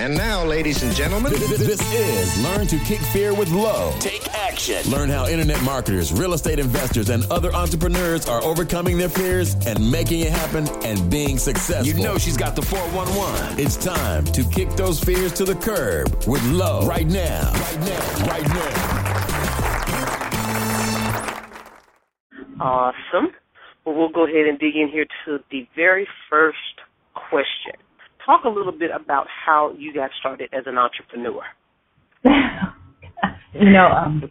And now, ladies and gentlemen, This, this is Learn to Kick Fear with Love. Take action. Learn how internet marketers, real estate investors, and other entrepreneurs are overcoming their fears and making it happen and being successful. You know she's got the 411. it's time to kick those fears to the curb with Love right now. Right now. Right now. Awesome. Well, we'll go ahead and dig in here to the very first question. Talk a little bit about how you got started as an entrepreneur. you know, um,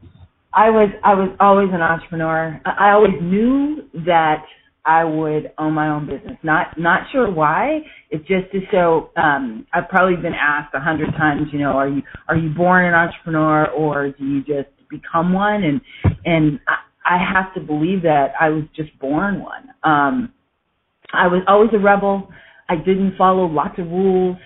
I was I was always an entrepreneur. I always knew that I would own my own business. Not not sure why. It's just to show. Um, I've probably been asked a hundred times. You know, are you are you born an entrepreneur or do you just become one? And and I, I have to believe that I was just born one. Um, I was always a rebel. I didn't follow lots of rules.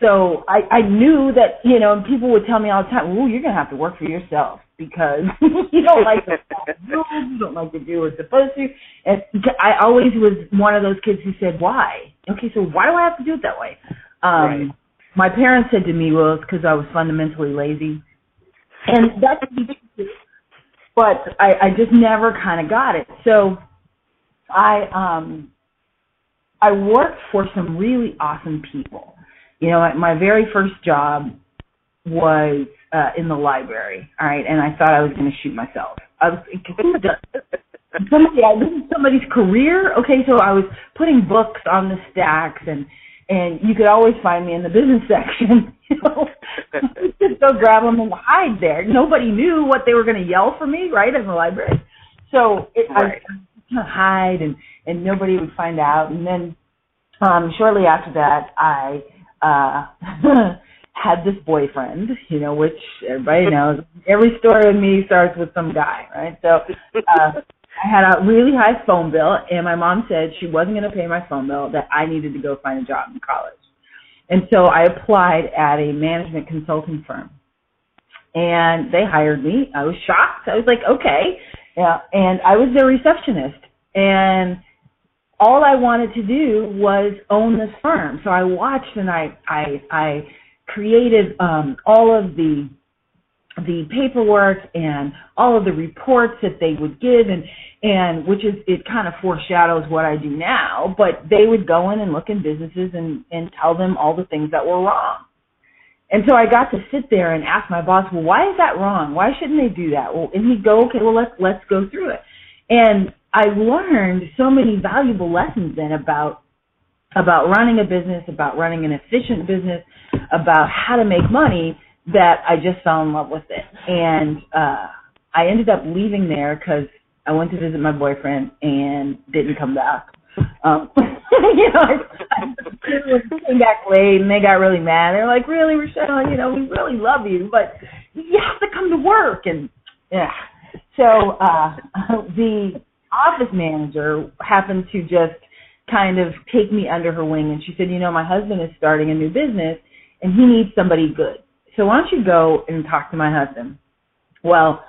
So I, I knew that, you know, and people would tell me all the time, "Ooh, you're gonna have to work for yourself because you don't like the rules, you don't like to do what's supposed to." And I always was one of those kids who said, "Why? Okay, so why do I have to do it that way?" Um, Right. My parents said to me, "Well, it's because I was fundamentally lazy," and that's but I, I just never kind of got it. So I um I worked for some really awesome people. You know, my very first job was uh in the library, all right, and I thought I was going to shoot myself. I was somebody I this is somebody's career. Okay, so I was putting books on the stacks and and you could always find me in the business section. You know, just go grab them and hide there. Nobody knew what they were going to yell for me, right, in the library. So it, Right. I was to hide, and and nobody would find out. And then um shortly after that, I uh had this boyfriend, you know, which everybody knows. Every story with me starts with some guy, right? So uh I had a really high phone bill, and my mom said she wasn't going to pay my phone bill, that I needed to go find a job in college. And so I applied at a management consulting firm. And they hired me. I was shocked. I was like, okay. Yeah. And I was their receptionist. And all I wanted to do was own this firm. So I watched and I, I, I created, um, all of the, the paperwork and all of the reports that they would give and and which is it kind of foreshadows what I do now but they would go in and look in businesses and and tell them all the things that were wrong. And so I got to sit there and ask my boss well why is that wrong? Why shouldn't they do that? Well and he'd go okay well let's let's go through it. And I learned so many valuable lessons then about about running a business about running an efficient business about how to make money that I just fell in love with it. And uh I ended up leaving there because I went to visit my boyfriend and didn't come back. Um you know, I, I came back late and they got really mad. They're like, Really, Rochelle, you know, we really love you, but you have to come to work and yeah. So uh the office manager happened to just kind of take me under her wing and she said, you know, my husband is starting a new business and he needs somebody good. So why don't you go and talk to my husband? Well,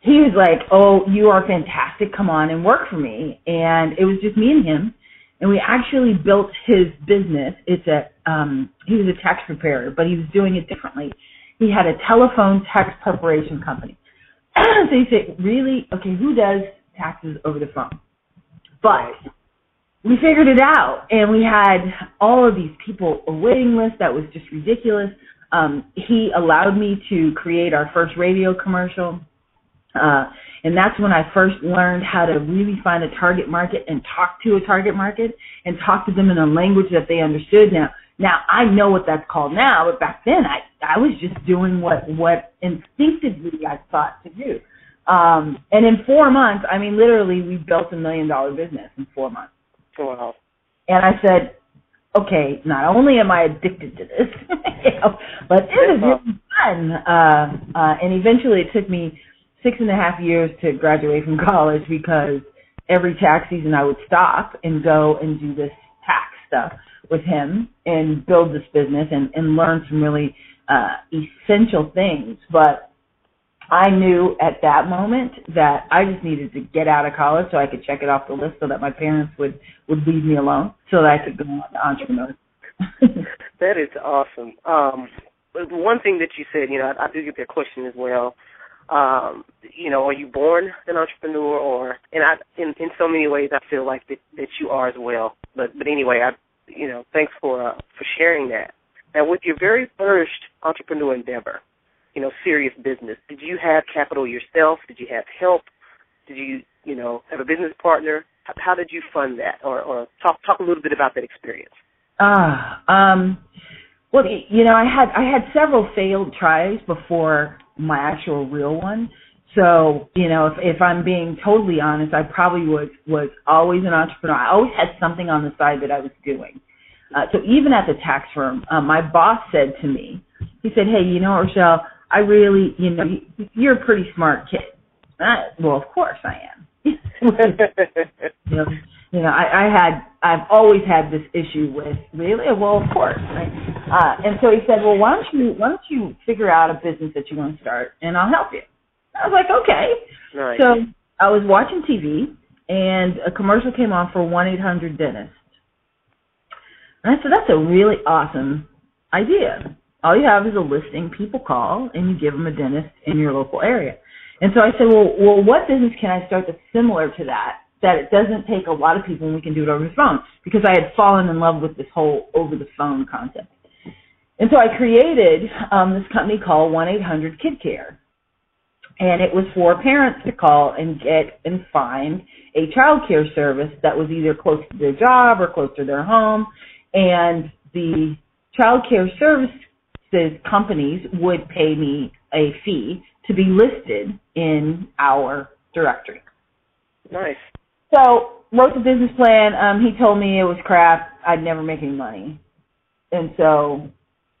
he was like, oh, you are fantastic. Come on and work for me. And it was just me and him. And we actually built his business. It's a, um, he was a tax preparer, but he was doing it differently. He had a telephone tax preparation company. so you say, really? Okay, who does taxes over the phone? But we figured it out and we had all of these people a waiting list that was just ridiculous um he allowed me to create our first radio commercial uh and that's when i first learned how to really find a target market and talk to a target market and talk to them in a language that they understood now. Now I know what that's called now, but back then I I was just doing what what instinctively I thought to do. Um, and in four months, I mean, literally, we built a million dollar business in four months. Wow. And I said, okay, not only am I addicted to this, you know, but this is really fun. Uh, uh, and eventually it took me six and a half years to graduate from college because every tax season I would stop and go and do this tax stuff with him and build this business and, and learn some really uh, essential things. But I knew at that moment that I just needed to get out of college so I could check it off the list so that my parents would would leave me alone so that I could go on to entrepreneur. that is awesome. Um, one thing that you said, you know, I, I do get that question as well. Um, you know, are you born an entrepreneur, or and I, in in so many ways, I feel like that that you are as well. But but anyway, I, you know, thanks for uh, for sharing that. Now, with your very first entrepreneur endeavor, you know, serious business. Did you have capital yourself? Did you have help? Did you, you know, have a business partner? How, did you fund that? Or, or talk talk a little bit about that experience. Ah, uh, um, well, you know, I had I had several failed tries before my actual real one. So, you know, if if I'm being totally honest, I probably was was always an entrepreneur. I always had something on the side that I was doing. Uh, so even at the tax firm, uh, my boss said to me, he said, "Hey, you know, Rochelle, I really, you know, you're a pretty smart kid. I, well, of course I am. you know, you know, I, I had, I've always had this issue with really. Well, of course, right? Uh, and so he said, well, why don't you, why don't you figure out a business that you want to start, and I'll help you. I was like, okay. Nice. So I was watching TV, and a commercial came on for one eight hundred dentist. And I said, that's a really awesome idea all you have is a listing. People call, and you give them a dentist in your local area. And so I said, well, well, what business can I start that's similar to that? That it doesn't take a lot of people, and we can do it over the phone. Because I had fallen in love with this whole over the phone concept. And so I created um, this company called One Eight Hundred Kid Care, and it was for parents to call and get and find a child care service that was either close to their job or close to their home, and the child care service the companies would pay me a fee to be listed in our directory. Nice. So wrote the business plan. Um, he told me it was crap. I'd never make any money, and so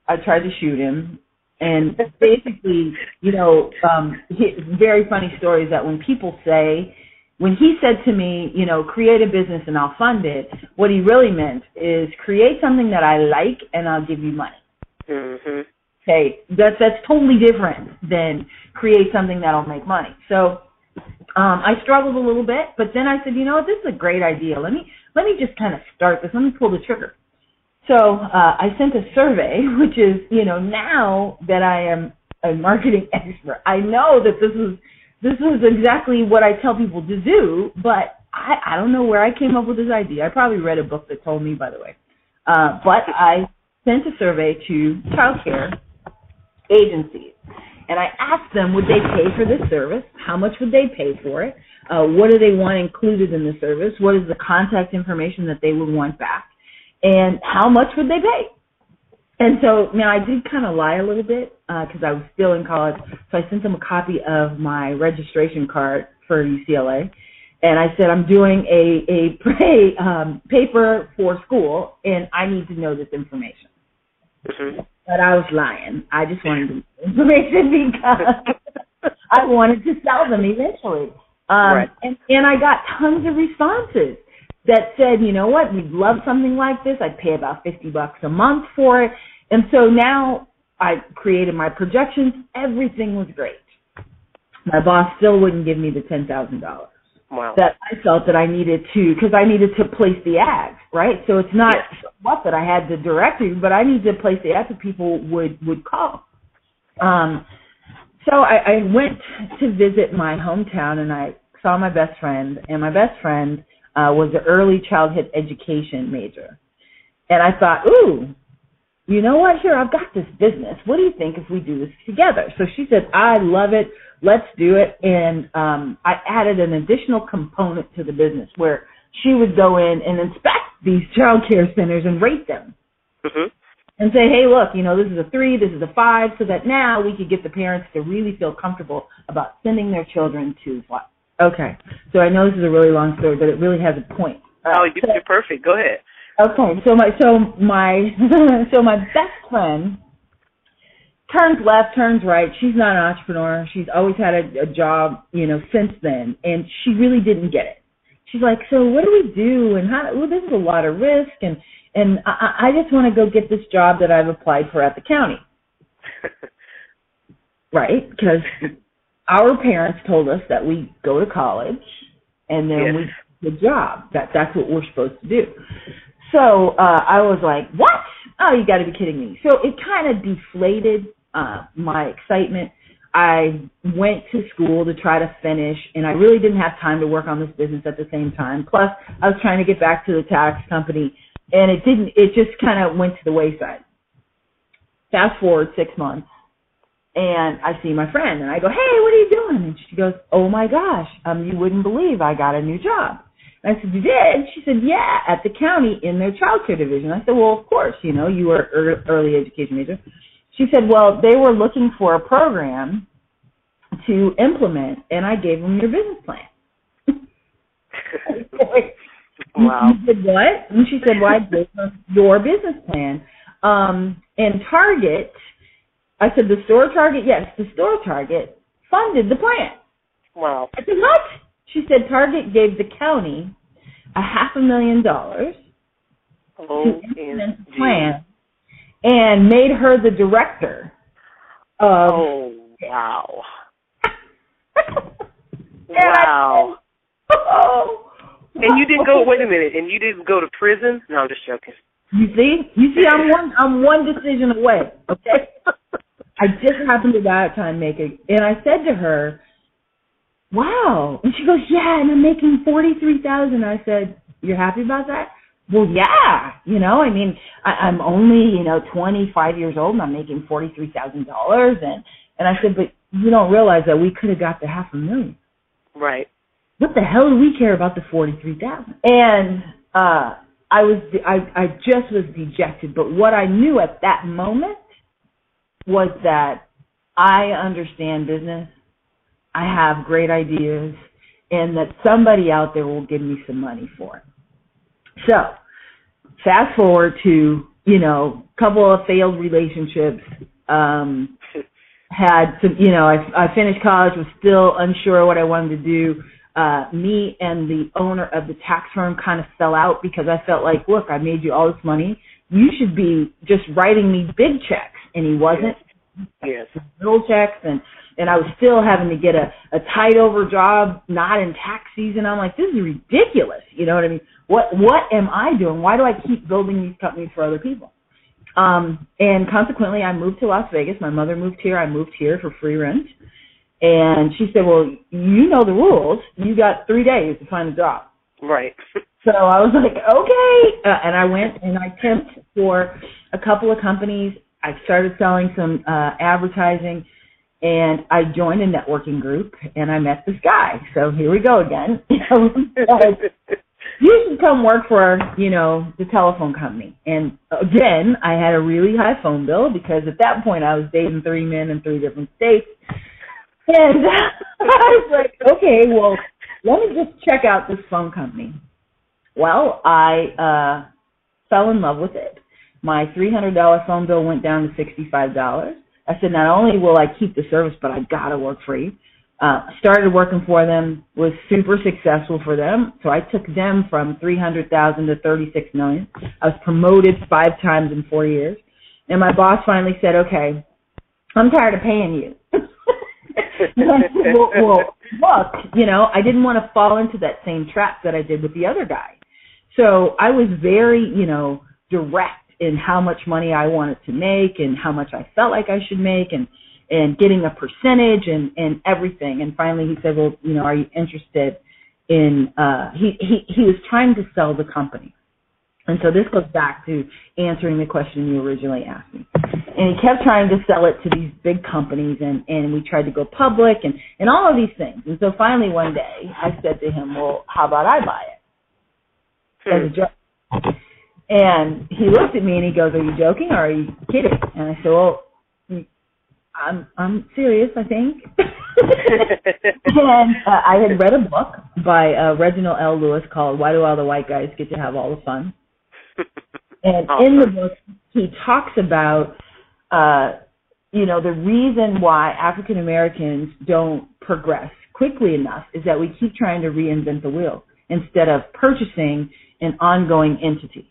I tried to shoot him. And basically, you know, um, he, very funny story is that when people say, when he said to me, you know, create a business and I'll fund it, what he really meant is create something that I like and I'll give you money. Mm-hmm. Okay, that's that's totally different than create something that'll make money. So um, I struggled a little bit, but then I said, you know what, this is a great idea. Let me let me just kind of start this. Let me pull the trigger. So uh, I sent a survey, which is you know now that I am a marketing expert, I know that this is this is exactly what I tell people to do, but I, I don't know where I came up with this idea. I probably read a book that told me, by the way. Uh, but I sent a survey to childcare agencies. And I asked them, would they pay for this service? How much would they pay for it? Uh, what do they want included in the service? What is the contact information that they would want back? And how much would they pay? And so now I did kind of lie a little bit because uh, I was still in college. So I sent them a copy of my registration card for UCLA, and I said I'm doing a a pay, um, paper for school, and I need to know this information. Mm-hmm. But I was lying. I just wanted the information because I wanted to sell them eventually. Um, right. and, and I got tons of responses that said, you know what, we'd love something like this. I'd pay about 50 bucks a month for it. And so now I created my projections. Everything was great. My boss still wouldn't give me the $10,000. Wow. That I felt that I needed to, because I needed to place the ads, right? So it's not yes. what that I had the directory, but I need to place the ads that people would would call. Um, so I, I went to visit my hometown and I saw my best friend, and my best friend uh, was an early childhood education major, and I thought, ooh, you know what? Here, I've got this business. What do you think if we do this together? So she said, I love it let's do it. And um, I added an additional component to the business where she would go in and inspect these child care centers and rate them. Mhm. And say, hey, look, you know, this is a three, this is a five, so that now we could get the parents to really feel comfortable about sending their children to what? Okay. So I know this is a really long story, but it really has a point. Oh, you- you're perfect. Go ahead. Okay, so my so my so my best friend turns left, turns right. She's not an entrepreneur. She's always had a, a job, you know, since then, and she really didn't get it. She's like, so what do we do? And how? Well, this is a lot of risk, and and I, I just want to go get this job that I've applied for at the county, right? Because our parents told us that we go to college, and then Yes. we get a job. That that's what we're supposed to do. So uh, I was like, what? Oh, you got to be kidding me. So it kind of deflated uh, my excitement. I went to school to try to finish, and I really didn't have time to work on this business at the same time. Plus, I was trying to get back to the tax company, and it didn't. It just kind of went to the wayside. Fast forward six months, and I see my friend, and I go, "Hey, what are you doing?" And she goes, "Oh my gosh, um, you wouldn't believe I got a new job." And I said, "You did?" She said, "Yeah, at the county in their child care division." I said, "Well, of course, you know, you were ear- early education major." She said, "Well, they were looking for a program to implement, and I gave them your business plan." wow. You said what? And she said, "Well, I gave them your business plan." Um, and Target, I said, "The store Target, yes, the store Target funded the plan." Wow. I said, what? She said Target gave the county a half a million dollars to implement the plan and made her the director of. Oh, wow. And Wow. said, oh. And you didn't go, wait a minute, and you didn't go to prison? No, I'm just joking. You see? You see, I'm one. I'm one decision away. Okay. I just happened to that time make and I said to her, "Wow!" And she goes, "Yeah," and I'm making forty three thousand. I said, "You're happy about that?" Well, yeah. You know, I mean, I, I'm only you know twenty five years old, and I'm making forty three thousand dollars, and and I said, "But you don't realize that we could have got the half a million. Right. What the hell do we care about the forty three thousand? And uh, I was I I just was dejected. But what I knew at that moment was that I understand business. I have great ideas, and that somebody out there will give me some money for it. So, fast forward to you know, couple of failed relationships. Um, had some, you know, I, I finished college, was still unsure what I wanted to do. Uh, me and the owner of the tax firm kind of fell out because I felt like, look, I made you all this money. You should be just writing me big checks. And he wasn't Yes. little checks and and I was still having to get a a tight over job not in tax season. I'm like, this is ridiculous. You know what I mean? What what am I doing? Why do I keep building these companies for other people? Um and consequently I moved to Las Vegas. My mother moved here. I moved here for free rent. And she said, "Well, you know the rules. You got 3 days to find a job." Right. So I was like, okay. Uh, and I went and I temped for a couple of companies. I started selling some uh, advertising and I joined a networking group and I met this guy. So here we go again. you should come work for, you know, the telephone company. And again, I had a really high phone bill because at that point I was dating three men in three different states. And I was like, okay, well, let me just check out this phone company. Well, I uh fell in love with it. My $300 phone bill went down to $65. I said, not only will I keep the service, but I gotta work free. Uh, started working for them, was super successful for them. So I took them from 300,000 to 36 million. I was promoted five times in four years. And my boss finally said, okay, I'm tired of paying you. Well, well, look, you know, I didn't want to fall into that same trap that I did with the other guy. So I was very, you know, direct in how much money I wanted to make and how much I felt like I should make and and getting a percentage and and everything. And finally he said, "Well, you know, are you interested in uh he he he was trying to sell the company." And so this goes back to answering the question you originally asked me. And he kept trying to sell it to these big companies and, and we tried to go public and, and all of these things. And so finally one day I said to him, well, how about I buy it? As a joke. And he looked at me and he goes, "Are you joking or are you kidding?" And I said, "Well, I'm I'm serious, I think." and uh, I had read a book by uh, Reginald L. Lewis called "Why Do All the White Guys Get to Have All the Fun?" And Awesome. in the book, he talks about, uh, you know, the reason why African Americans don't progress quickly enough is that we keep trying to reinvent the wheel instead of purchasing an ongoing entity.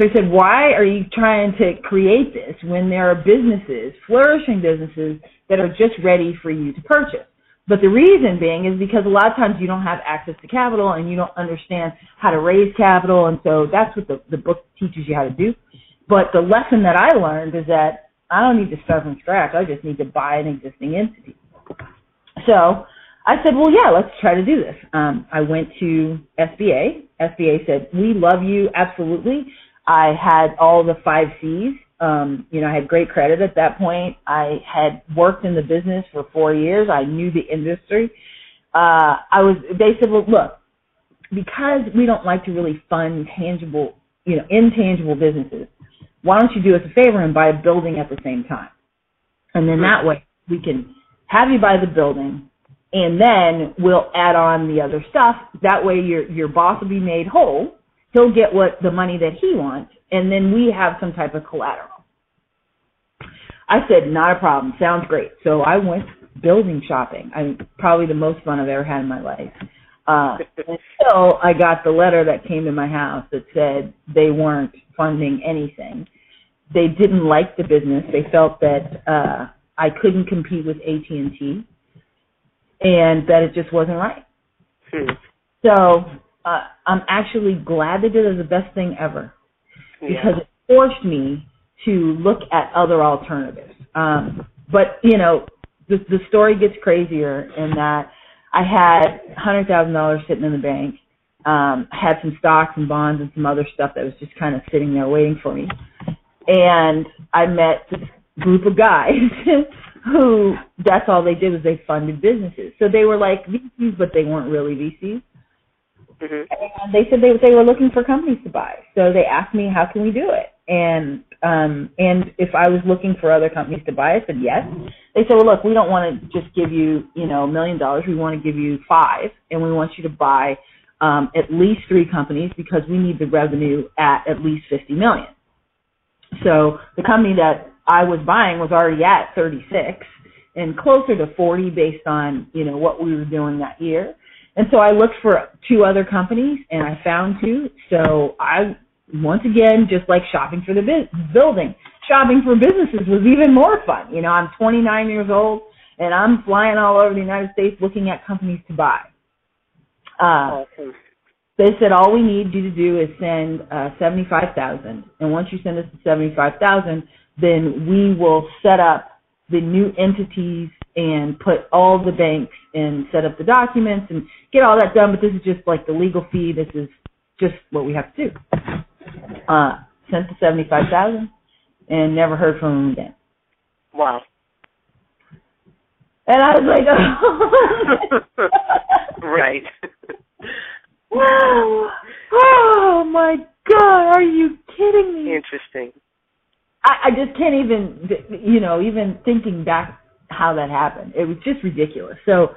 So he said, why are you trying to create this when there are businesses, flourishing businesses, that are just ready for you to purchase? But the reason being is because a lot of times you don't have access to capital and you don't understand how to raise capital. And so that's what the, the book teaches you how to do. But the lesson that I learned is that I don't need to start from scratch. I just need to buy an existing entity. So I said, well, yeah, let's try to do this. Um, I went to SBA. SBA said, we love you, absolutely. I had all the five C's. Um, you know, I had great credit at that point. I had worked in the business for four years. I knew the industry. Uh, I was, they said, well, look, because we don't like to really fund tangible, you know, intangible businesses, why don't you do us a favor and buy a building at the same time? And then that way we can have you buy the building and then we'll add on the other stuff. That way your, your boss will be made whole. He'll get what the money that he wants and then we have some type of collateral. I said, not a problem. Sounds great. So I went building shopping. I mean, probably the most fun I've ever had in my life. Uh, until I got the letter that came to my house that said they weren't funding anything. They didn't like the business. They felt that uh, I couldn't compete with AT and T, and that it just wasn't right. Hmm. So uh, I'm actually glad they did it. It was the best thing ever because Yeah. it forced me to look at other alternatives. Um, but you know, the the story gets crazier in that I had hundred thousand dollars sitting in the bank. Um, I had some stocks and bonds and some other stuff that was just kind of sitting there waiting for me. And I met this group of guys who that's all they did was they funded businesses. So they were like VCs, but they weren't really VCs Mhm. and they said they they were looking for companies to buy. So they asked me how can we do it, and um and if I was looking for other companies to buy, I said yes. They said, well, look, we don't want to just give you you know a million dollars. We want to give you five, and we want you to buy um at least three companies because we need the revenue at at least fifty million. So the company that I was buying was already at 36 and closer to 40 based on, you know, what we were doing that year. And so I looked for two other companies and I found two. So I, once again, just like shopping for the bu- building, shopping for businesses was even more fun. You know, I'm 29 years old and I'm flying all over the United States looking at companies to buy. Uh, Awesome. they said all we need you to do is send uh, seventy five thousand, and once you send us the seventy five thousand, then we will set up the new entities and put all the banks and set up the documents and get all that done. But this is just like the legal fee. This is just what we have to do. Uh, sent the seventy five thousand, and never heard from them again. Wow. And I was like, oh. right. wow, oh my God, are you kidding me? Interesting. I, I just can't even, you know, even thinking back how that happened. It was just ridiculous. So,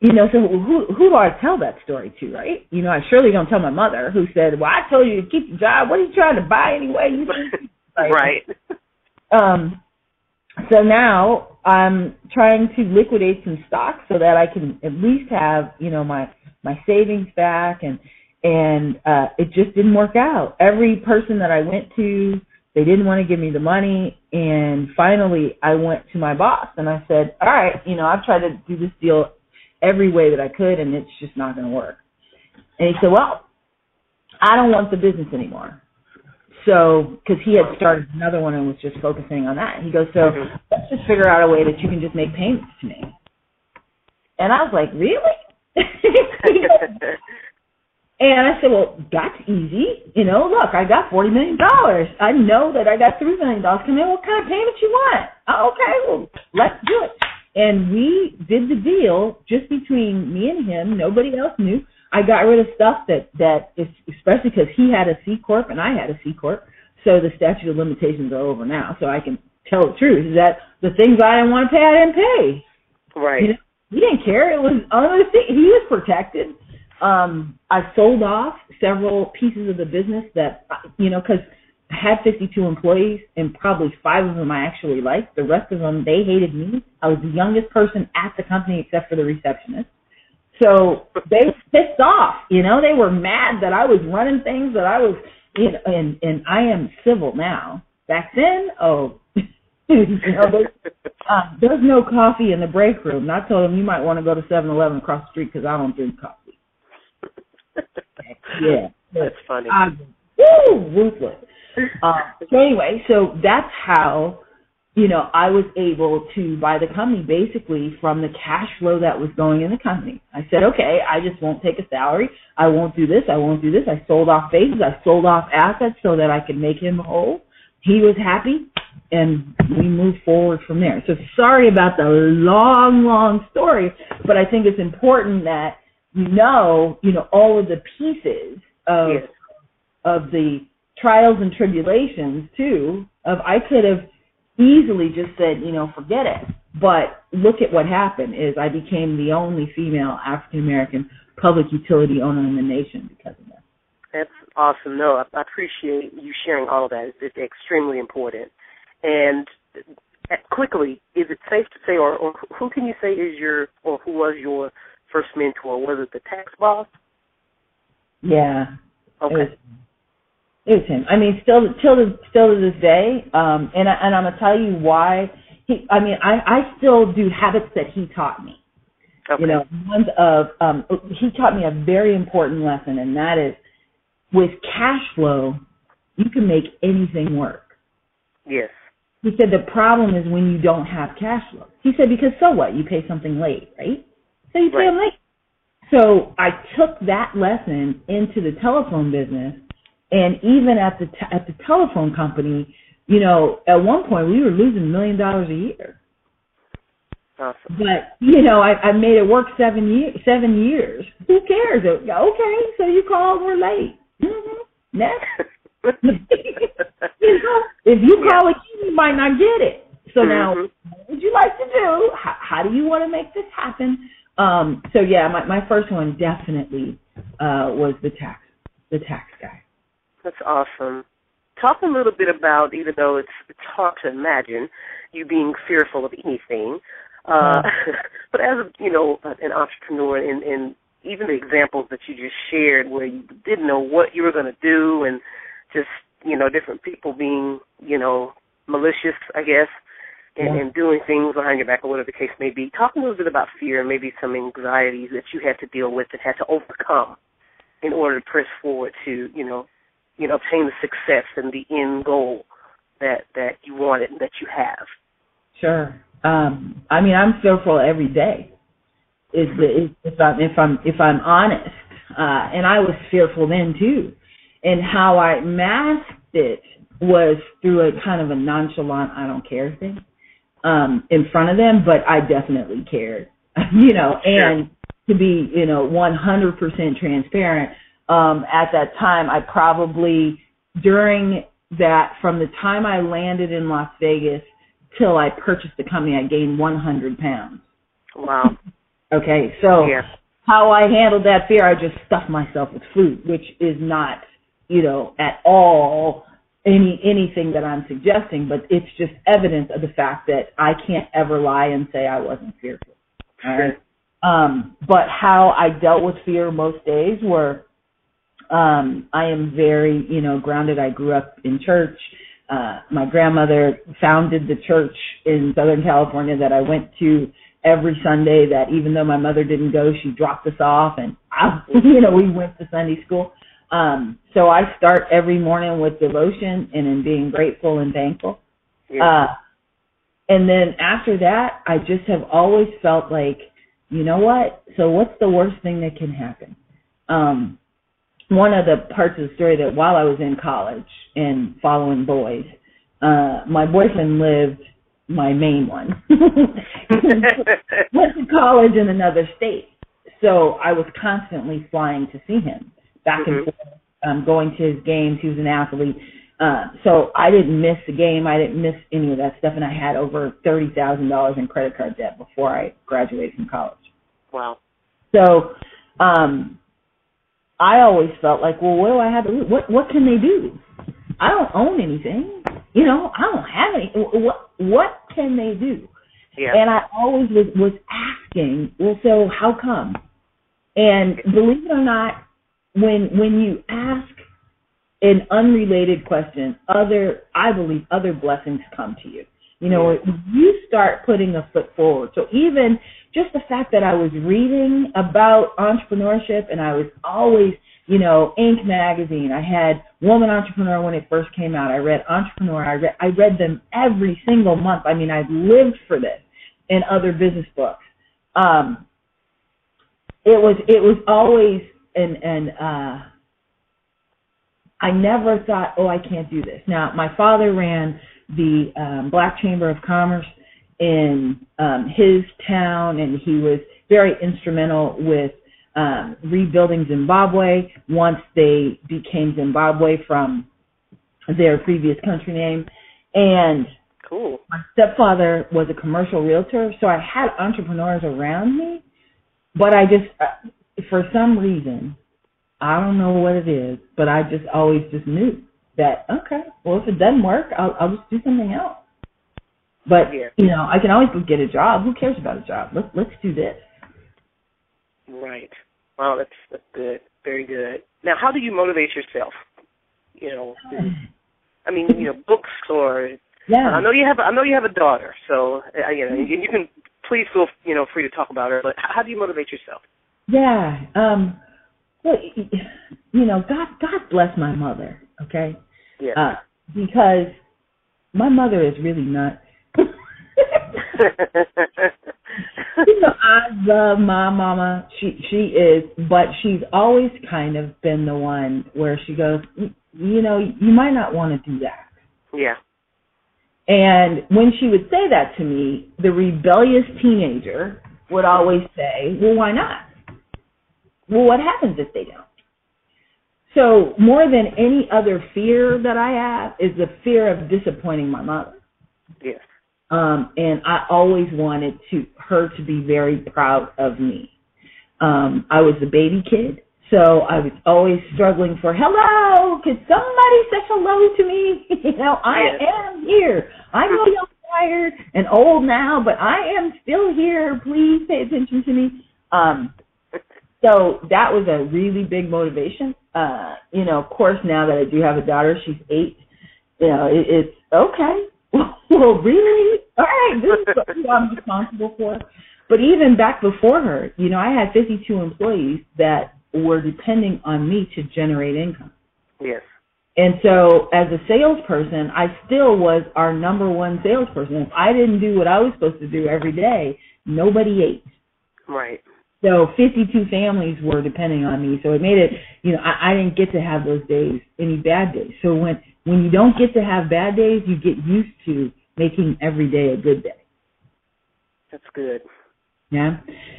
you know, so who who do I tell that story to, right? You know, I surely don't tell my mother who said, "Well, I told you to keep your job. What are you trying to buy anyway?" Like, right. Um. So now I'm trying to liquidate some stocks so that I can at least have, you know, my my savings back and and uh it just didn't work out. Every person that I went to, they didn't want to give me the money and finally I went to my boss and I said, "All right, you know, I've tried to do this deal every way that I could and it's just not going to work." And he said, "Well, I don't want the business anymore." So, because he had started another one and was just focusing on that, he goes, "So Mhm. let's just figure out a way that you can just make payments to me." And I was like, "Really?" He goes, and I said, well, that's easy. You know, look, I got $40 million. I know that I got $3 million coming in. What kind of payment you want? Oh, okay, well, let's do it. And we did the deal just between me and him. Nobody else knew. I got rid of stuff that that is especially because he had a C corp and I had a C corp, so the statute of limitations are over now. So I can tell the truth is that the things I didn't want to pay, I didn't pay. Right. You know, he didn't care. It was other thing. He was protected. Um, I sold off several pieces of the business that you know because I had 52 employees and probably five of them I actually liked. The rest of them they hated me. I was the youngest person at the company except for the receptionist. So they pissed off. You know, they were mad that I was running things that I was. You know, and and I am civil now. Back then, oh, you know, there's, uh, there's no coffee in the break room. And I told them you might want to go to 7-Eleven across the street because I don't drink coffee. Yeah, That's funny. Woo, ruthless. Uh, so anyway, so that's how you know I was able to buy the company basically from the cash flow that was going in the company. I said, okay, I just won't take a salary. I won't do this. I won't do this. I sold off bases. I sold off assets so that I could make him whole. He was happy, and we moved forward from there. So sorry about the long, long story, but I think it's important that you know, you know, all of the pieces of Yes. of the trials and tribulations too. Of I could have easily just said, you know, forget it. But look at what happened is I became the only female African American public utility owner in the nation because of that. That's awesome. No, I, appreciate you sharing all of that. It's, it's extremely important. And uh, quickly, is it safe to say, or, or who can you say is your, or who was your first mentor? Was it the tax boss? Yeah. Okay. It was, it was him. I mean, still, till to, still to this day, um, and I, and I'm gonna tell you why. He, I mean, I, I still do habits that he taught me. okay. You know, ones of um, he taught me a very important lesson, and that is, with cash flow, you can make anything work. Yes. He said the problem is when you don't have cash flow. He said because so what? You pay something late, right? So you pay Right. them late. So I took that lesson into the telephone business, and even at the t- at the telephone company, you know, at one point we were losing a million dollars a year. Awesome. But you know, I, I made it work seven years. Seven years. Who cares? Okay, so you called, we're late. Mm-hmm. Next. you know, if you call again, you might not get it. So now, Mhm. what would you like to do? How, how do you want to make this happen? Um, so yeah, my my first one definitely uh, was the tax the tax guy. That's awesome. Talk a little bit about, even though it's it's hard to imagine you being fearful of anything, uh, but as you know an entrepreneur, and, and even the examples that you just shared, where you didn't know what you were going to do, and just you know different people being you know malicious, I guess, and, Yeah. and doing things behind your back or whatever the case may be. Talk a little bit about fear and maybe some anxieties that you had to deal with and had to overcome in order to press forward to you know you know obtain the success and the end goal that that you wanted and that you have. Sure. Um, I mean, I'm fearful every day. Is if I'm if I'm if I'm honest, uh, and I was fearful then too, and how I masked it was through a kind of a nonchalant I don't care thing um, in front of them, but I definitely cared, you know, and to be you know 100% transparent. Um, at that time, I probably during that from the time I landed in Las Vegas till I purchased the company, I gained 100 pounds. Wow. Okay, so Yeah. how I handled that fear, I just stuffed myself with food, which is not, you know, at all any anything that I'm suggesting, but it's just evidence of the fact that I can't ever lie and say I wasn't fearful. All right. Um, but how I dealt with fear most days were um I am very, you know, grounded. I grew up in church. Uh my grandmother founded the church in Southern California that I went to every Sunday that even though my mother didn't go, she dropped us off and I, you know, we went to Sunday school. Um so I start every morning with devotion and in being grateful and thankful. Yeah. Uh, and then after that, I just have always felt like, you know what? So what's the worst thing that can happen? Um, one of the parts of the story that while I was in college and following boys, uh, my boyfriend lived my main one went to college in another state. so I was constantly flying to see him back Mhm. and forth, um, going to his games. He was an athlete. Uh, so I didn't miss the game. I didn't miss any of that stuff, and I had over thirty thousand dollars in credit card debt before I graduated from college. Wow. So um, I always felt like, well, what do I have to? What what can they do? I don't own anything. You know, I don't have any. What what can they do? Yeah. And I always was was asking, well, so how come? And believe it or not, when when you ask an unrelated question, other I believe other blessings come to you. You know, you start putting a foot forward. So even just the fact that I was reading about entrepreneurship and I was always, you know, Inc. magazine. I had Woman Entrepreneur when it first came out. I read Entrepreneur. I read I read them every single month. I mean, I lived for this and other business books. Um, it was it was always an and uh, I never thought, oh, I can't do this. Now, my father ran the um, Black Chamber of Commerce in um, his town, and he was very instrumental with um, rebuilding Zimbabwe once they became Zimbabwe from their previous country name. And Cool. my stepfather was a commercial realtor, so I had entrepreneurs around me, but I just, uh, for some reason, I don't know what it is, but I just always just knew that okay, well if it doesn't work, I'll I'll just do something else. But Yeah. you know, I can always go get a job. Who cares about a job? Let's let's do this. Right. Wow, that's that's good. Very good. Now, how do you motivate yourself? You know, I mean, you know, books or Yeah. I know you have I know you have a daughter, so uh, you know you, can please feel you know free to talk about her. But how do you motivate yourself? Yeah. Um well, you know, God God bless my mother, okay? Yeah. Uh because my mother is really nuts. you know, I love my mama. She she is, but she's always kind of been the one where she goes, you know, you might not want to do that. yeah. And when she would say that to me, the rebellious teenager would always say, "Well, why not? Well, what happens if they don't?" So, more than any other fear that I have is the fear of disappointing my mother Yes. um, and I always wanted to her to be very proud of me. Um, I was a baby kid, so I was always struggling for hello. Could somebody say hello to me? you know, I Yes. am here. I know I'm tired and old now, but I am still here. Please pay attention to me. Um, so that was a really big motivation. Uh, you know, of course, now that I do have a daughter, she's eight. You know, it, it's okay. well, really? All right, this is what I'm responsible for. But even back before her, you know, I had 52 employees that were depending on me to generate income. Yes. And so as a salesperson, I still was our number one salesperson. If I didn't do what I was supposed to do every day, nobody ate. Right. So 52 families were depending on me. So it made it, you know, I, I didn't get to have those days, any bad days. So when, when you don't get to have bad days, you get used to making every day a good day. That's good. Yeah.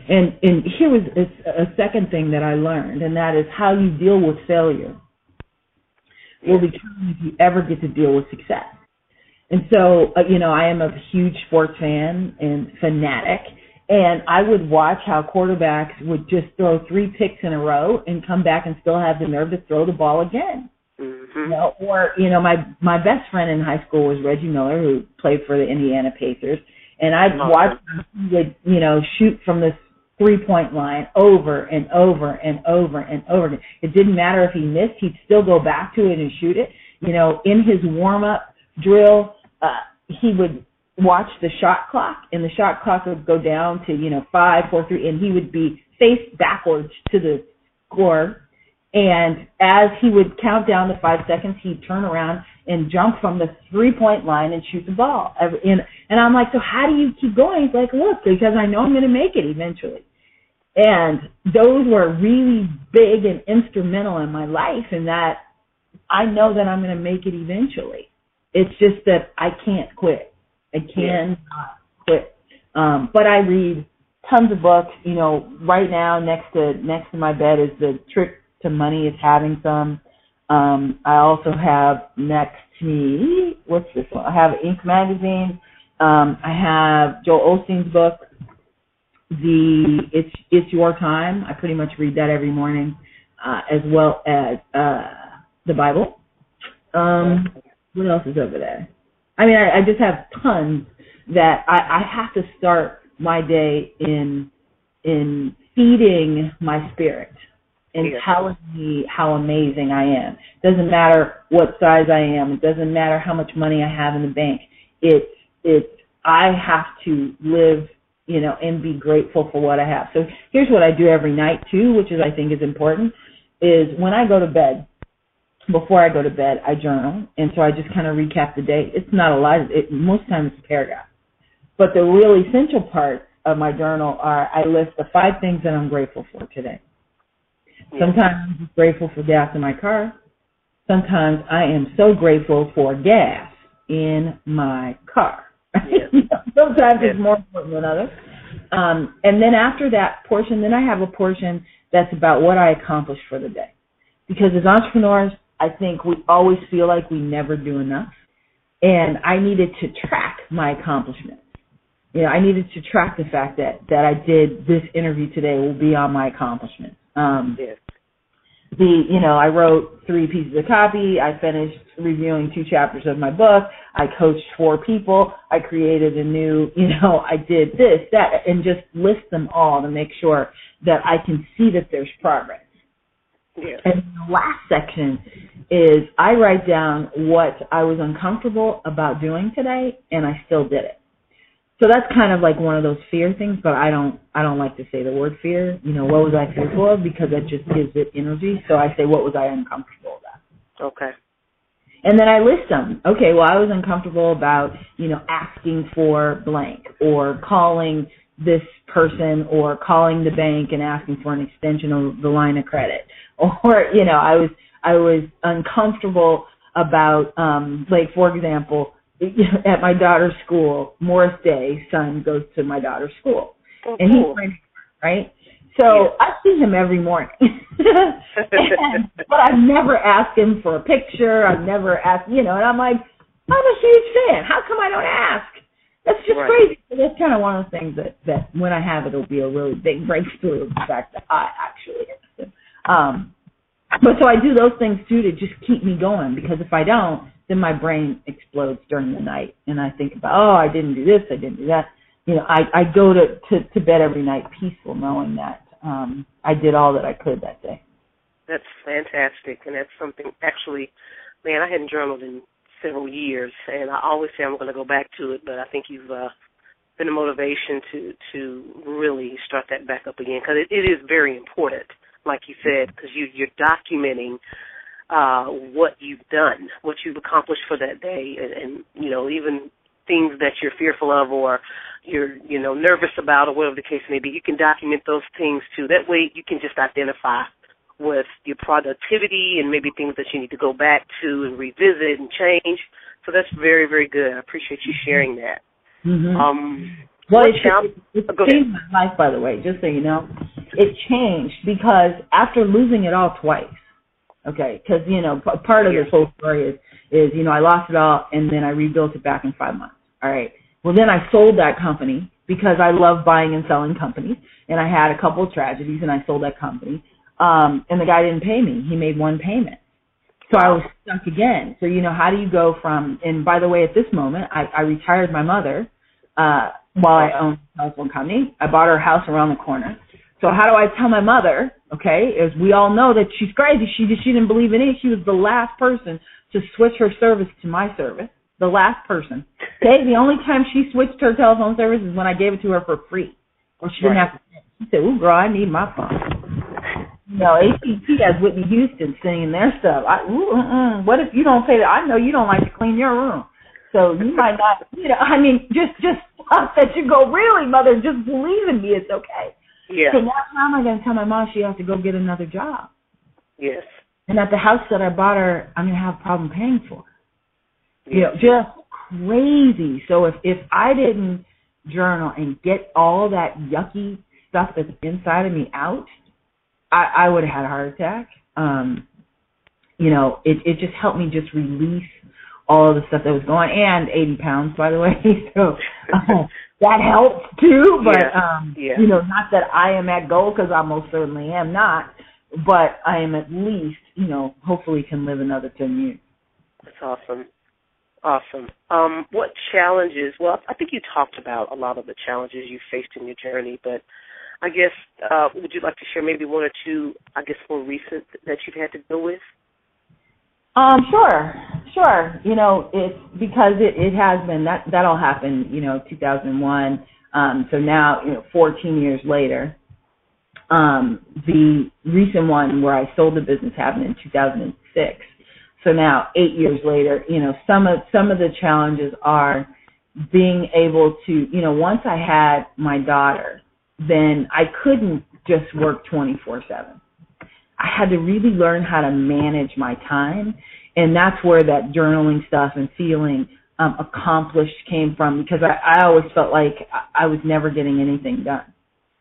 And, and here was a, a second thing that I learned, and that is how you deal with failure will determine if you ever get to deal with success. And so, uh, you know, I am a huge sports fan and fanatic, and I would watch how quarterbacks would just throw three picks in a row and come back and still have the nerve to throw the ball again. Mm-hmm. You know, or you know, my my best friend in high school was Reggie Miller, who played for the Indiana Pacers, and I'd Okay. watch him he would you know shoot from this three point line over and over and over and over again. It didn't matter if he missed; he'd still go back to it and shoot it. You know, in his warm up drill, uh, he would watch the shot clock, and the shot clock would go down to you know five, four, three, and he would be face backwards to the score and as he would count down to five seconds, he'd turn around and jump from the three point line and shoot the ball. And, and I'm like, so how do you keep going? He's like, look, because I know I'm going to make it eventually. And those were really big and instrumental in my life in that I know that I'm going to make it eventually. It's just that I can't quit. I cannot quit. Um, but I read tons of books. You know, right now next to next to my bed is the Trick to Money is having some. Um, I also have next to me, what's this one? I have Inc. magazine. Um, I have Joel Osteen's book, the It's It's Your Time. I pretty much read that every morning, uh, as well as uh, the Bible. Um, what else is over there? I mean, I, I just have tons that I, I have to start my day in in feeding my spirit and telling me how amazing I am. Doesn't matter what size I am. It doesn't matter how much money I have in the bank. It's it's I have to live, you know, and be grateful for what I have. So here's what I do every night too, which is I think is important, is when I go to bed, before I go to bed, I journal, and so I just kind of recap the day. It's not a lot. It, most times it's a paragraph. But the real essential parts of my journal are I list the five things that I'm grateful for today. Sometimes I'm grateful for gas in my car. Sometimes I am so grateful for gas in my car. Sometimes it's more important than others. Um, and then after that portion, then I have a portion that's about what I accomplished for the day. Because as entrepreneurs, I think we always feel like we never do enough. And I needed to track my accomplishments. You know, I needed to track the fact that, that I did this interview today will be on my accomplishments. Um, Yes. the you know I wrote three pieces of copy. I finished reviewing two chapters of my book. I coached four people. I created a new you know I did this that and just list them all to make sure that I can see that there's progress. Yes. And the last section is I write down what I was uncomfortable about doing today, and I still did it. So that's kind of like one of those fear things, but I don't I don't like to say the word fear. You know, what was I fearful of? Because that just gives it energy. So I say, what was I uncomfortable about? Okay. And then I list them. Okay, well, I was uncomfortable about, you know, asking for blank or calling this person or calling the bank and asking for an extension of the line of credit. Or, you know, I was I was uncomfortable about um like for example, at my daughter's school, Morris Day, son goes to my daughter's school. Oh, And he's cool. my neighbor, right? So Yeah. I see him every morning. and, but I've never asked him for a picture. I've never asked, you know, and I'm like, I'm a huge fan. How come I don't ask? That's just Right. crazy. So that's kind of one of the things that, that when I have it, it'll be a really big breakthrough of the fact that I actually. Um, but so I do those things too to just keep me going because if I don't, then my brain explodes during the night and I think about, oh, I didn't do this, I didn't do that. You know, I, I go to, to, to bed every night peaceful knowing that um, I did all that I could that day. That's fantastic, and that's something. Actually, man, I hadn't journaled in several years, and I always say I'm going to go back to it. But I think you've uh, been a motivation to to really start that back up again because it, it is very important, like you said, because you you're documenting uh what you've done, what you've accomplished for that day, and, and you know even things that you're fearful of or you're you know nervous about or whatever the case may be. You can document those things too. That way you can just identify with your productivity and maybe things that you need to go back to and revisit and change. So that's very, very good. I appreciate you sharing that. Mm-hmm. Um, Well, what it, chal- it, it Oh, changed my life, by the way, just so you know. It changed because after losing it all twice, okay, because, you know, p- part of this whole story is, is, you know, I lost it all and then I rebuilt it back in five months. All right. Well, then I sold that company because I love buying and selling companies and I had a couple of tragedies and I sold that company. Um, and the guy didn't pay me. He made one payment. So I was stuck again. So, you know, how do you go from, and by the way, at this moment, I, I retired my mother, uh, while I owned a telephone company. I bought her house around the corner. So how do I tell my mother, okay, is we all know that she's crazy. She just, she didn't believe in it. She was the last person to switch her service to my service. The last person. Okay, the only time she switched her telephone service is when I gave it to her for free. Or she didn't Right. have to. She said, ooh, girl, I need my phone. You know, AT&T has Whitney Houston singing their stuff. I, ooh, mm-mm. What if you don't pay that? I know you don't like to clean your room. So you might not, you know, I mean, just, just stuff that you go, really, mother, just believe in me. It's okay. Yeah, So now how am I going to tell my mom she has to go get another job? yes, And at the house that I bought her, I'm going to have a problem paying for. You know, just crazy. So if if I didn't journal and get all that yucky stuff that's inside of me out, I, I would have had a heart attack. Um, you know, it it just helped me just release all of the stuff that was going and 80 pounds by the way so that helps too but Yeah. um Yeah. you know not that i am at goal because i most certainly am not but i am at least you know hopefully can live another 10 years That's awesome. Awesome. Um, what challenges? Well, I think you talked about a lot of the challenges you faced in your journey, but I guess uh, would you like to share maybe one or two? I guess more recent that you've had to deal with. Um, sure, sure. You know, it's because it, it has been that that all happened, you know, 2001. Um, so now, you know, 14 years later, um, the recent one where I sold the business happened in 2006. So now, eight years later, you know, some of some of the challenges are being able to, you know, once I had my daughter, then I couldn't just work 24/7. I had to really learn how to manage my time, and that's where that journaling stuff and feeling um, accomplished came from because I, I always felt like I, I was never getting anything done.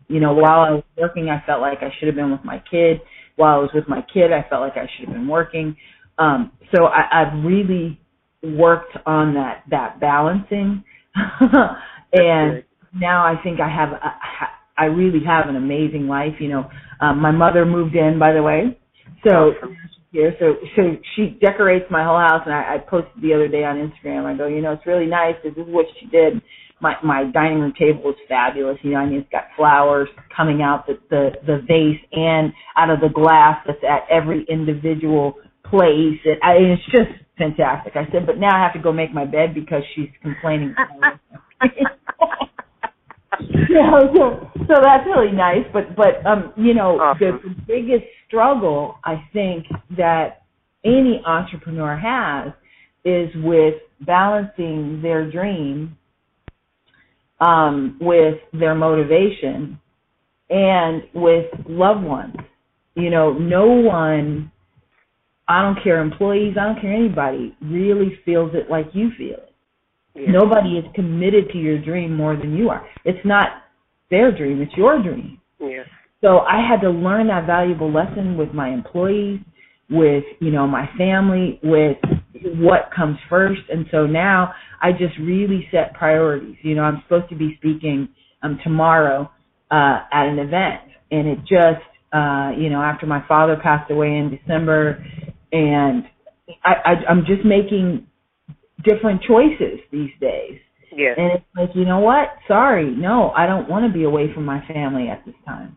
You know, while I was working, I felt like I should have been with my kid. While I was with my kid, I felt like I should have been working. Um, so I, I've really worked on that that balancing, and now I think I have a, I really have an amazing life. You know, um, my mother moved in, by the way, so here. So so she decorates my whole house, and I, I posted the other day on Instagram. I go, you know, it's really nice. This is what she did. My my dining room table is fabulous. You know, I mean, it's got flowers coming out the the the vase and out of the glass that's at every individual place. It, I, it's just fantastic. I said, but now I have to go make my bed because she's complaining. know, so so that's really nice. But but um, you know, Awesome. the, the biggest struggle I think that any entrepreneur has is with balancing their dream um, with their motivation and with loved ones. You know, no one I don't care employees, I don't care anybody really feels it like you feel it. Yeah. Nobody is committed to your dream more than you are. It's not their dream, it's your dream. Yes. So I had to learn that valuable lesson with my employees, with, you know, my family, with what comes first. And so now I just really set priorities. You know, I'm supposed to be speaking um tomorrow uh at an event and it just uh, you know, after my father passed away in December and I, I I'm just making different choices these days. And it's like, you know what? Sorry, no, I don't want to be away from my family at this time.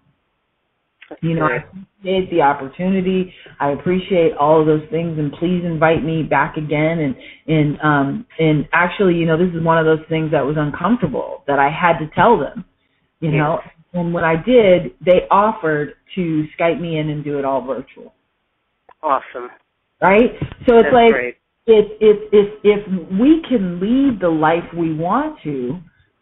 You know, I appreciate the opportunity. I appreciate all of those things, and please invite me back again. And and um and actually, you know, this is one of those things that was uncomfortable that I had to tell them. You know, and when I did, they offered to Skype me in and do it all virtual. awesome. Right? So it's That's like great. If if if if we can lead the life we want to,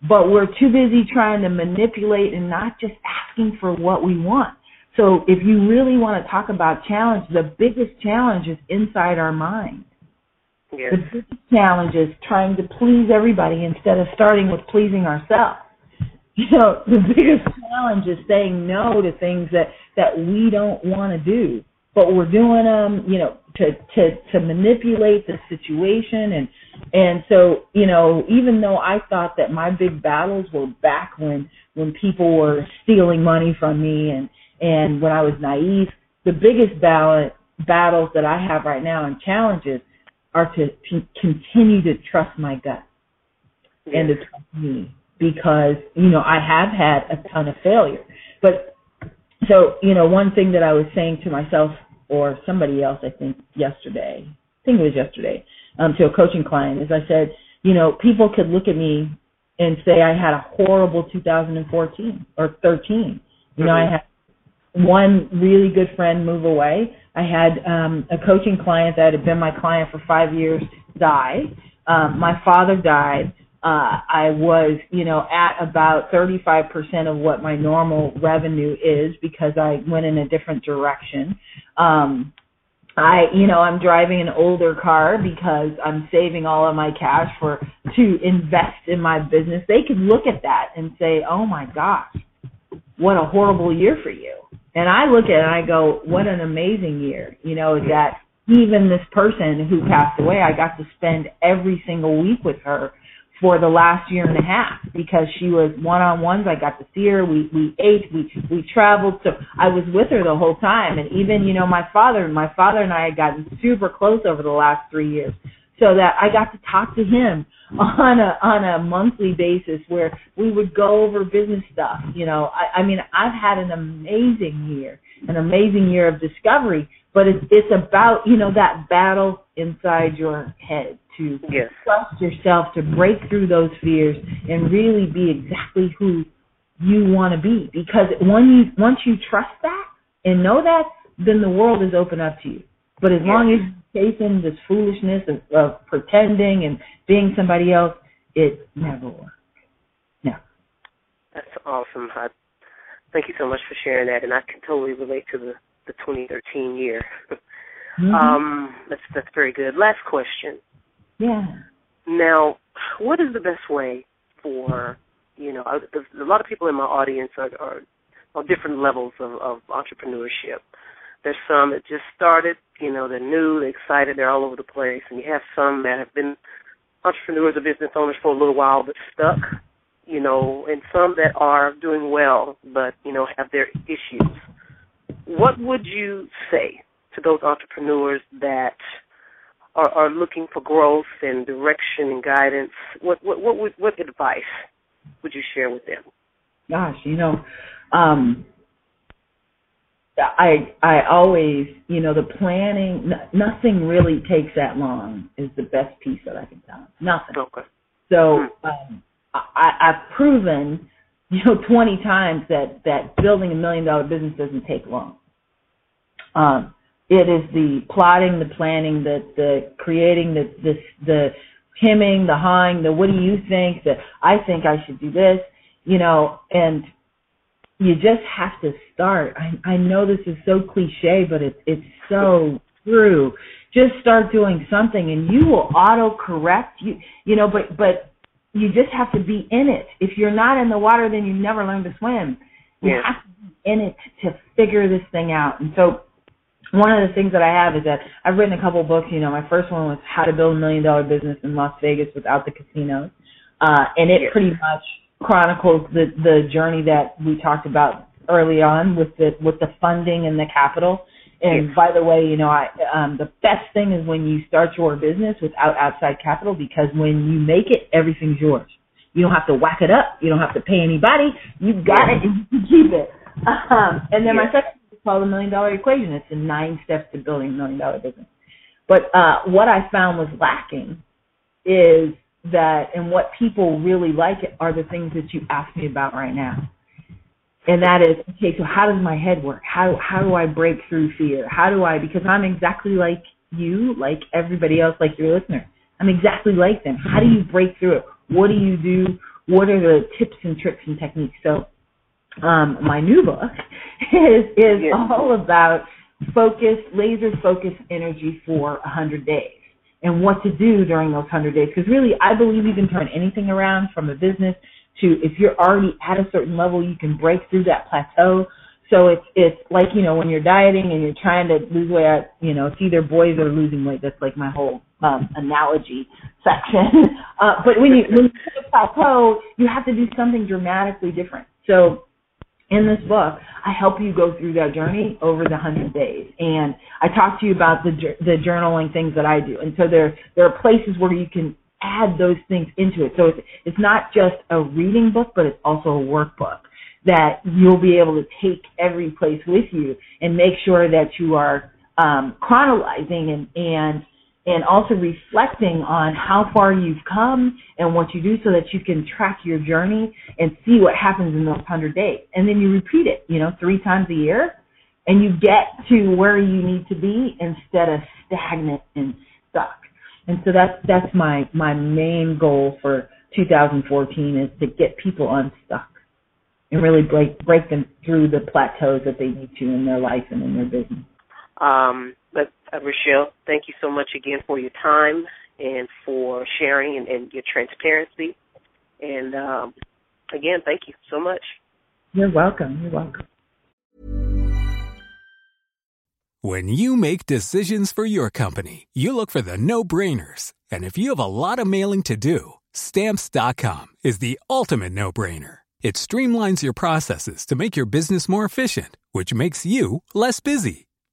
but we're too busy trying to manipulate and not just asking for what we want. So if you really want to talk about challenge, the biggest challenge is inside our mind. Yes. The biggest challenge is trying to please everybody instead of starting with pleasing ourselves. You know, the biggest challenge is saying no to things that that we don't want to do, but we're doing them, you know, to to to manipulate the situation and and so, you know, even though I thought that my big battles were back when when people were stealing money from me and and when I was naive, the biggest battle battles that I have right now and challenges are to, to continue to trust my gut and to trust me because you know I have had a ton of failure. But so you know one thing that I was saying to myself or somebody else I think yesterday, I think it was yesterday, um, to a coaching client is I said, you know, people could look at me and say I had a horrible 2014 or 13. You know, I had one really good friend move away. I had um, a coaching client that had been my client for five years die. Um, my father died. Uh, I was, you know, at about 35% of what my normal revenue is because I went in a different direction. Um, I, you know, I'm driving an older car because I'm saving all of my cash for to invest in my business. They can look at that and say, "Oh my gosh, what a horrible year for you." And I look at it and I go, "What an amazing year." You know, that even this person who passed away, I got to spend every single week with her for the last year and a half because she was one on ones. I got to see her. We we ate. We we traveled. So I was with her the whole time. And even you know my father, my father and I had gotten super close over the last three years, so that I got to talk to him on a on a monthly basis where we would go over business stuff. You know, I, I mean I've had an amazing year, an amazing year of discovery. But it's it's about you know that battle inside your head to Yes. trust yourself to break through those fears and really be exactly who you want to be because when you once you trust that and know that then the world is open up to you but as long as you're chasing this foolishness of, of pretending and being somebody else it never works no That's awesome. I, thank you so much for sharing that, and I can totally relate to the the 2013 year. Mhm. Um, that's that's very good. Last question. Yeah Now, what is the best way for you know? There's A lot of people in my audience are, are on different levels of, of entrepreneurship. There's some that just started, you know, they're new, they're excited, they're all over the place, and you have some that have been entrepreneurs or business owners for a little while but stuck, you know, and some that are doing well but you know have their issues. What would you say to those entrepreneurs that are, are looking for growth and direction and guidance, what what what would what advice would you share with them? gosh, you know, um I I always, you know, the planning n- nothing really takes that long is the best piece that I can tell. Nothing. Okay. So um I I've proven, you know, 20 times that that building a million dollar business doesn't take long. Um it is the plotting, the planning, the the creating, the the the hemming, the hawing, the what do you think, the I think I should do this, you know, and you just have to start. I I know this is so cliche, but it's it's so true. Just start doing something and you will auto correct you you know, but but you just have to be in it. If you're not in the water then you never learn to swim. You Yeah. have to be in it to figure this thing out. And so one of the things that I have is that I've written a couple books. You know, my first one was How to Build a Million Dollar Business in Las Vegas Without the Casinos, uh, and it pretty much chronicles the the journey that we talked about early on with the with the funding and the capital. And by the way, you know, I um, the best thing is when you start your business without outside capital because when you make it, everything's yours. You don't have to whack it up. You don't have to pay anybody. You've got it and you can keep it. Um, and then my second called the million dollar equation. It's the nine steps to building a million dollar business. But uh, what I found was lacking is that, and what people really like are the things that you asked me about right now. And that is, okay, so how does my head work? How how do I break through fear? How do I because I'm exactly like you, like everybody else, like your listener. I'm exactly like them. How do you break through it? What do you do? What are the tips and tricks and techniques? So um, my new book is is Yes. all about focus, laser focus energy for a hundred days and what to do during those hundred days. Because really, I believe you can turn anything around from a business to if you're already at a certain level, you can break through that plateau. So it's it's like you know when you're dieting and you're trying to lose weight. You know, it's either boys or losing weight. That's like my whole um, analogy section. uh, but when you when you hit a plateau, you have to do something dramatically different. So in this book, I help you go through that journey over the hundred days, and I talk to you about the the journaling things that I do. And so there there are places where you can add those things into it. So it's it's not just a reading book, but it's also a workbook that you'll be able to take every place with you and make sure that you are um, chronologizing and and and also reflecting on how far you've come and what you do so that you can track your journey and see what happens in those 100 days. And then you repeat it, you know, three times a year and you get to where you need to be instead of stagnant and stuck. And so that's, that's my, my main goal for 2014 is to get people unstuck and really break, break them through the plateaus that they need to in their life and in their business. Um, uh, Rochelle, thank you so much again for your time and for sharing and, and your transparency. And um, again, thank you so much. You're welcome. You're welcome. When you make decisions for your company, you look for the no brainers. And if you have a lot of mailing to do, stamps.com is the ultimate no brainer. It streamlines your processes to make your business more efficient, which makes you less busy.